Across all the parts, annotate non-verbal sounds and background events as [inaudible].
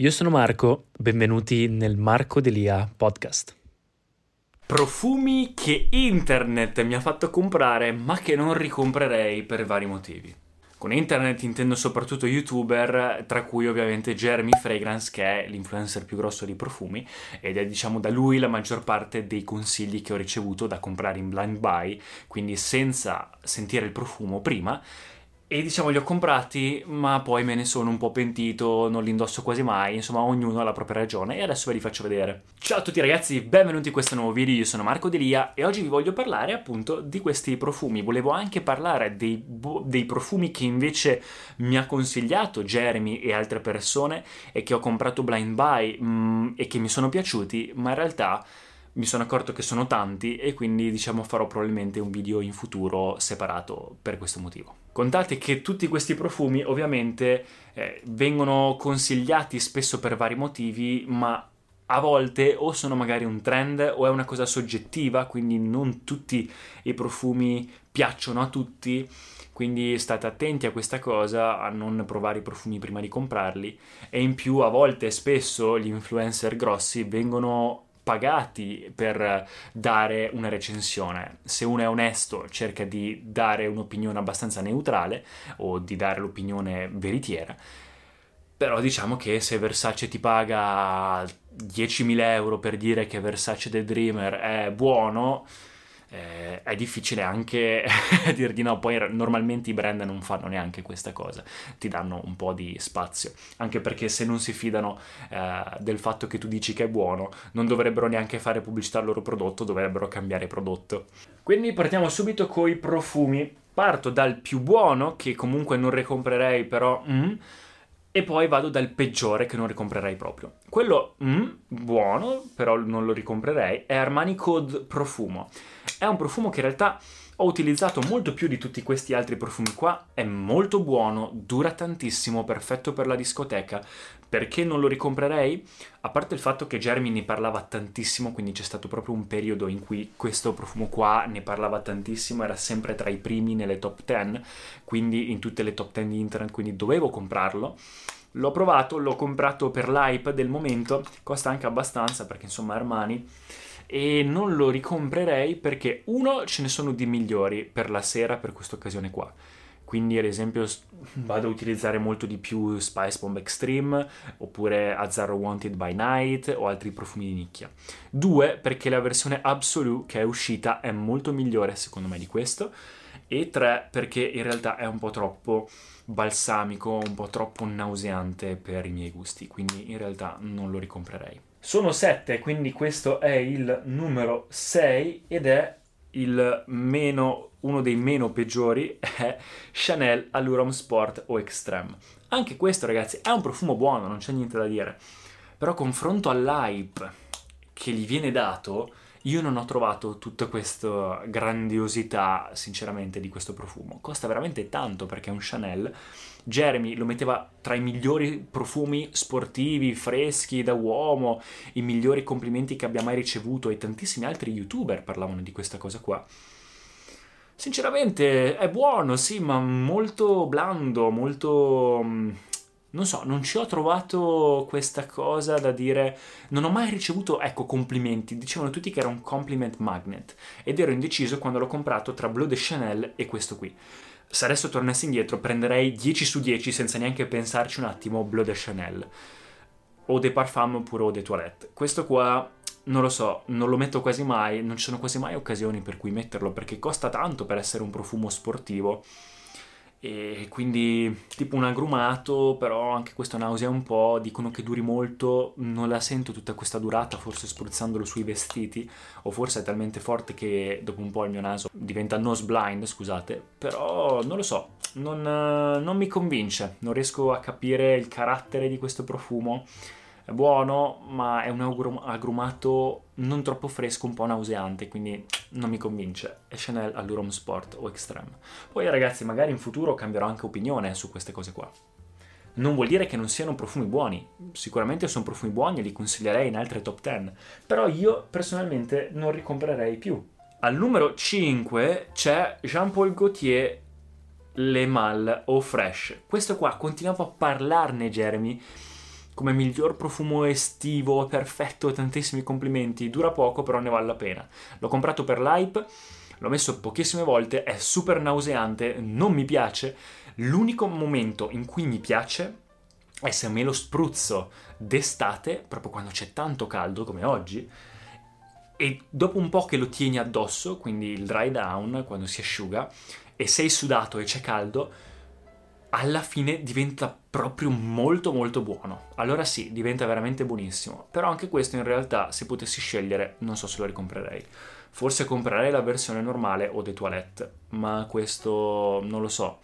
Io sono Marco, benvenuti nel Marco Delia podcast. Profumi che internet mi ha fatto comprare ma che non ricomprerei per vari motivi. Con internet intendo soprattutto youtuber, tra cui ovviamente Jeremy Fragrance, che è l'influencer più grosso di profumi, ed è diciamo da lui la maggior parte dei consigli che ho ricevuto da comprare in blind buy, quindi senza sentire il profumo prima, e diciamo li ho comprati, ma poi me ne sono un po' pentito, non li indosso quasi mai, insomma ognuno ha la propria ragione e adesso ve li faccio vedere. Ciao a tutti ragazzi, benvenuti in questo nuovo video, io sono Marco Delia e oggi vi voglio parlare appunto di questi profumi. Volevo anche parlare dei, dei profumi che invece mi ha consigliato Jeremy e altre persone e che ho comprato blind buy mh, mm, e che mi sono piaciuti, ma in realtà mi sono accorto che sono tanti e quindi diciamo farò probabilmente un video in futuro separato per questo motivo. Contate che tutti questi profumi ovviamente eh, vengono consigliati spesso per vari motivi, ma a volte o sono magari un trend o è una cosa soggettiva, quindi non tutti i profumi piacciono a tutti, quindi state attenti a questa cosa, a non provare i profumi prima di comprarli e in più a volte spesso gli influencer grossi vengono pagati per dare una recensione. Se uno è onesto, cerca di dare un'opinione abbastanza neutrale o di dare l'opinione veritiera. Però diciamo che se Versace ti paga 10.000 euro per dire che Versace The Dreamer è buono, eh, è difficile anche [laughs] dir di no. Poi normalmente i brand non fanno neanche questa cosa, ti danno un po' di spazio, anche perché se non si fidano eh, del fatto che tu dici che è buono, non dovrebbero neanche fare pubblicità al loro prodotto, dovrebbero cambiare prodotto. Quindi partiamo subito con i profumi. Parto dal più buono, che comunque non ricomprerei, però... Mm, e poi vado dal peggiore che non ricomprerei proprio. Quello mm, buono, però non lo ricomprerei, è Armani Code Profumo. È un profumo che in realtà ho utilizzato molto più di tutti questi altri profumi qua, è molto buono, dura tantissimo, perfetto per la discoteca. Perché non lo ricomprerei? A parte il fatto che Jeremy ne parlava tantissimo, quindi c'è stato proprio un periodo in cui questo profumo qua ne parlava tantissimo, era sempre tra i primi nelle top 10, quindi in tutte le top 10 di internet, quindi dovevo comprarlo. L'ho provato, l'ho comprato per l'hype del momento, costa anche abbastanza perché insomma Armani. E non lo ricomprerei perché uno ce ne sono di migliori per la sera per questa occasione qua. Quindi ad esempio vado a utilizzare molto di più Spice Bomb Extreme oppure Azzaro Wanted by Night o altri profumi di nicchia. Due, perché la versione Absolute che è uscita è molto migliore secondo me di questo e tre, perché in realtà è un po' troppo balsamico, un po' troppo nauseante per i miei gusti, quindi in realtà non lo ricomprerei. Sono sette, quindi questo è il numero 6 ed è meno, uno dei meno peggiori è Chanel Allure Sport o Extreme. Anche questo, ragazzi, è un profumo buono, non c'è niente da dire. Però confronto all'hype che gli viene dato, io non ho trovato tutta questa grandiosità, sinceramente, di questo profumo. Costa veramente tanto perché è un Chanel. Jeremy lo metteva tra i migliori profumi sportivi, freschi da uomo, i migliori complimenti che abbia mai ricevuto e tantissimi altri youtuber parlavano di questa cosa qua. Sinceramente è buono, sì, ma molto blando, molto mm, non so, non ci ho trovato questa cosa da dire. Non ho mai ricevuto, ecco, complimenti. Dicevano tutti che era un compliment magnet. Ed ero indeciso quando l'ho comprato tra Bleu de Chanel e questo qui. Se adesso tornassi indietro, prenderei 10 su 10 senza neanche pensarci un attimo Bleu de Chanel. O de Parfum oppure o de Toilette. Questo qua non lo so, non lo metto quasi mai, non ci sono quasi mai occasioni per cui metterlo perché costa tanto per essere un profumo sportivo e quindi tipo un agrumato, però anche questo nausea un po', dicono che duri molto, non la sento tutta questa durata, forse spruzzandolo sui vestiti, o forse è talmente forte che dopo un po' il mio naso diventa nose blind, scusate, però non lo so, non, non mi convince, non riesco a capire il carattere di questo profumo è buono, ma è un agrumato non troppo fresco, un po' nauseante, quindi non mi convince. È Chanel all'Urom Sport o Extreme. Poi ragazzi, magari in futuro cambierò anche opinione su queste cose qua. Non vuol dire che non siano profumi buoni, sicuramente sono profumi buoni e li consiglierei in altre top 10, però io personalmente non ricomprerei più. Al numero 5 c'è Jean-Paul Gaultier Le Mal o Fresh. Questo qua continuavo a parlarne, Jeremy, come miglior profumo estivo, perfetto, tantissimi complimenti. Dura poco, però ne vale la pena. L'ho comprato per l'hype, l'ho messo pochissime volte, è super nauseante, non mi piace. L'unico momento in cui mi piace è se me lo spruzzo d'estate, proprio quando c'è tanto caldo come oggi, e dopo un po' che lo tieni addosso, quindi il dry down, quando si asciuga, e sei sudato e c'è caldo, alla fine diventa proprio molto molto buono. Allora sì, diventa veramente buonissimo. Però anche questo in realtà, se potessi scegliere, non so se lo ricomprerei. Forse comprerei la versione normale o de toilette, ma questo non lo so.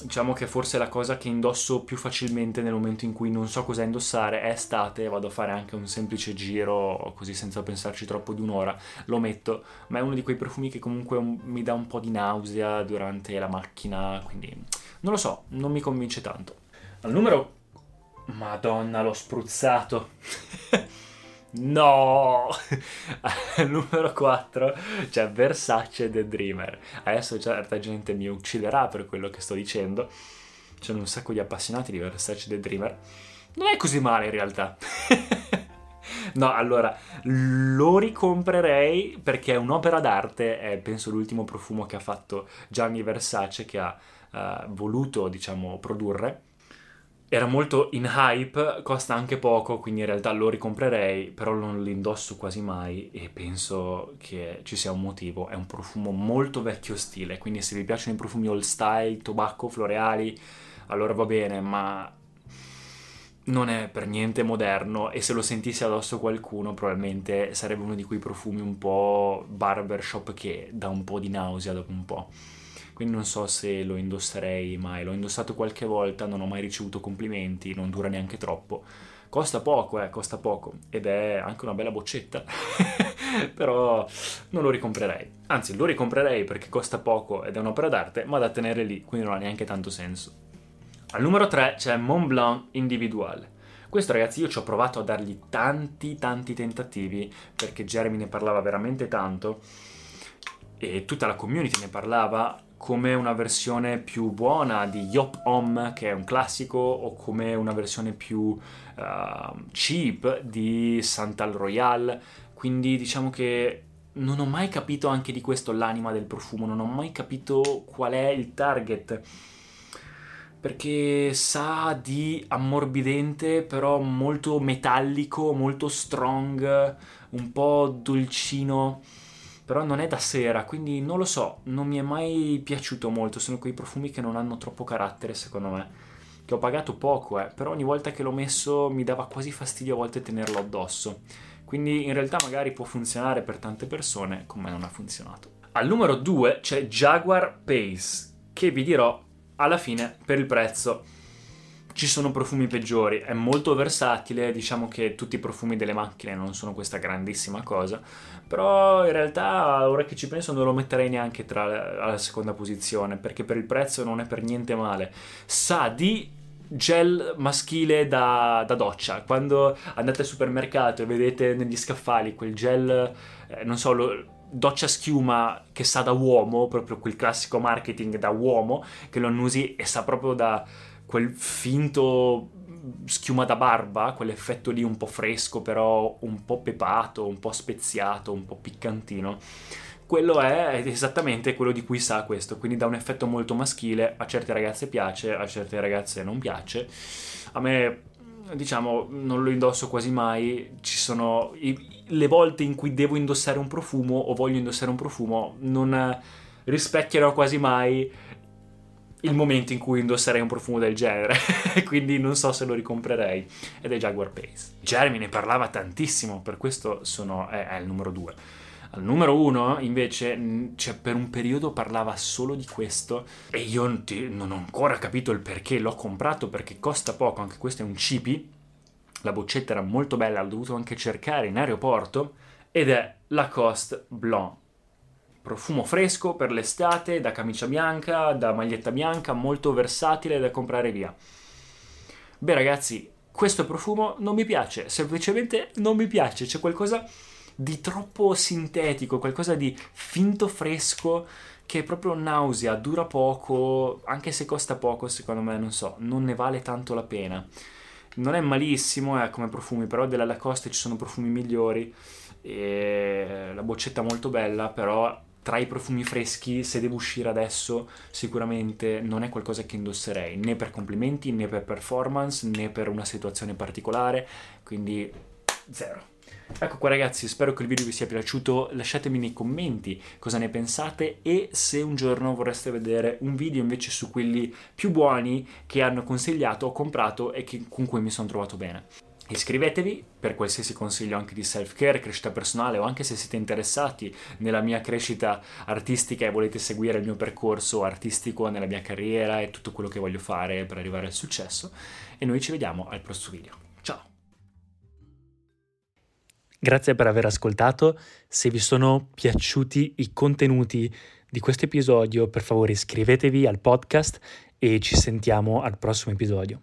Diciamo che forse la cosa che indosso più facilmente nel momento in cui non so cosa indossare, è estate vado a fare anche un semplice giro, così senza pensarci troppo di un'ora, lo metto, ma è uno di quei profumi che comunque mi dà un po' di nausea durante la macchina, quindi non lo so, non mi convince tanto. Al numero... Madonna, l'ho spruzzato. [laughs] no! [laughs] Al numero 4 c'è Versace The Dreamer. Adesso certa gente mi ucciderà per quello che sto dicendo. C'è un sacco di appassionati di Versace The Dreamer. Non è così male in realtà. [laughs] No, allora, lo ricomprerei perché è un'opera d'arte, è penso l'ultimo profumo che ha fatto Gianni Versace che ha uh, voluto, diciamo, produrre. Era molto in hype, costa anche poco, quindi in realtà lo ricomprerei, però non lo indosso quasi mai e penso che ci sia un motivo. È un profumo molto vecchio stile, quindi se vi piacciono i profumi old style, tobacco, floreali, allora va bene, ma non è per niente moderno e se lo sentisse addosso qualcuno probabilmente sarebbe uno di quei profumi un po' barbershop che dà un po' di nausea dopo un po' quindi non so se lo indosserei mai. L'ho indossato qualche volta, non ho mai ricevuto complimenti, non dura neanche troppo. Costa poco, eh, costa poco ed è anche una bella boccetta, [laughs] però non lo ricomprerei. Anzi, lo ricomprerei perché costa poco ed è un'opera d'arte, ma da tenere lì, quindi non ha neanche tanto senso. Al numero 3 c'è Mont Blanc Individual. Questo ragazzi io ci ho provato a dargli tanti tanti tentativi perché Jeremy ne parlava veramente tanto e tutta la community ne parlava come una versione più buona di Yop Om, che è un classico, o come una versione più uh, cheap di Santal Royal. Quindi diciamo che non ho mai capito anche di questo l'anima del profumo, non ho mai capito qual è il target. Perché sa di ammorbidente, però molto metallico, molto strong, un po' dolcino però non è da sera, quindi non lo so, non mi è mai piaciuto molto, sono quei profumi che non hanno troppo carattere secondo me, che ho pagato poco, eh, però ogni volta che l'ho messo mi dava quasi fastidio a volte tenerlo addosso, quindi in realtà magari può funzionare per tante persone, come non ha funzionato. Al numero 2 c'è Jaguar Pace, che vi dirò alla fine per il prezzo ci sono profumi peggiori, è molto versatile, diciamo che tutti i profumi delle macchine non sono questa grandissima cosa, però in realtà ora che ci penso non lo metterei neanche tra alla seconda posizione, perché per il prezzo non è per niente male. Sa di gel maschile da, da, doccia. Quando andate al supermercato e vedete negli scaffali quel gel, eh, non so, lo, doccia schiuma che sa da uomo, proprio quel classico marketing da uomo, che lo annusi e sa proprio da quel finto schiuma da barba, quell'effetto lì un po' fresco, però un po' pepato, un po' speziato, un po' piccantino. Quello è esattamente quello di cui sa questo, quindi dà un effetto molto maschile, a certe ragazze piace, a certe ragazze non piace. A me, diciamo, non lo indosso quasi mai, ci sono i, le volte in cui devo indossare un profumo o voglio indossare un profumo, non rispecchierò quasi mai il momento in cui indosserei un profumo del genere, [laughs] quindi non so se lo ricomprerei, ed è Jaguar Pace. Jeremy ne parlava tantissimo, per questo sono, è, è il numero 2. Al numero 1 invece cioè, per un periodo parlava solo di questo e io non ho ancora capito il perché l'ho comprato perché costa poco, anche questo è un cipi, la boccetta era molto bella, l'ho dovuto anche cercare in aeroporto ed è Lacoste Blanc profumo fresco per l'estate, da camicia bianca, da maglietta bianca, molto versatile da comprare via. Beh ragazzi, questo profumo non mi piace, semplicemente non mi piace, c'è qualcosa di troppo sintetico, qualcosa di finto fresco che è proprio nausea, dura poco, anche se costa poco secondo me, non so, non ne vale tanto la pena. Non è malissimo eh, come profumi, però della Lacoste ci sono profumi migliori. E la boccetta molto bella, però tra i profumi freschi, se devo uscire adesso, sicuramente non è qualcosa che indosserei, né per complimenti, né per performance, né per una situazione particolare, quindi zero. Ecco qua ragazzi, spero che il video vi sia piaciuto, lasciatemi nei commenti cosa ne pensate e se un giorno vorreste vedere un video invece su quelli più buoni che hanno consigliato, ho comprato e che, con cui mi sono trovato bene. Iscrivetevi per qualsiasi consiglio anche di self-care, crescita personale o anche se siete interessati nella mia crescita artistica e volete seguire il mio percorso artistico nella mia carriera e tutto quello che voglio fare per arrivare al successo. E noi ci vediamo al prossimo video. Ciao! Grazie per aver ascoltato. Se vi sono piaciuti i contenuti di questo episodio, per favore iscrivetevi al podcast e ci sentiamo al prossimo episodio.